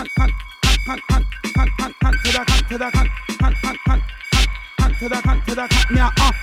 hunt, hunt, hunt, hunt, hunt, hunt, hunt, to the to the hunt, hunt, hunt, hunt, hunt, hunt, to the to the hunt, now, uh.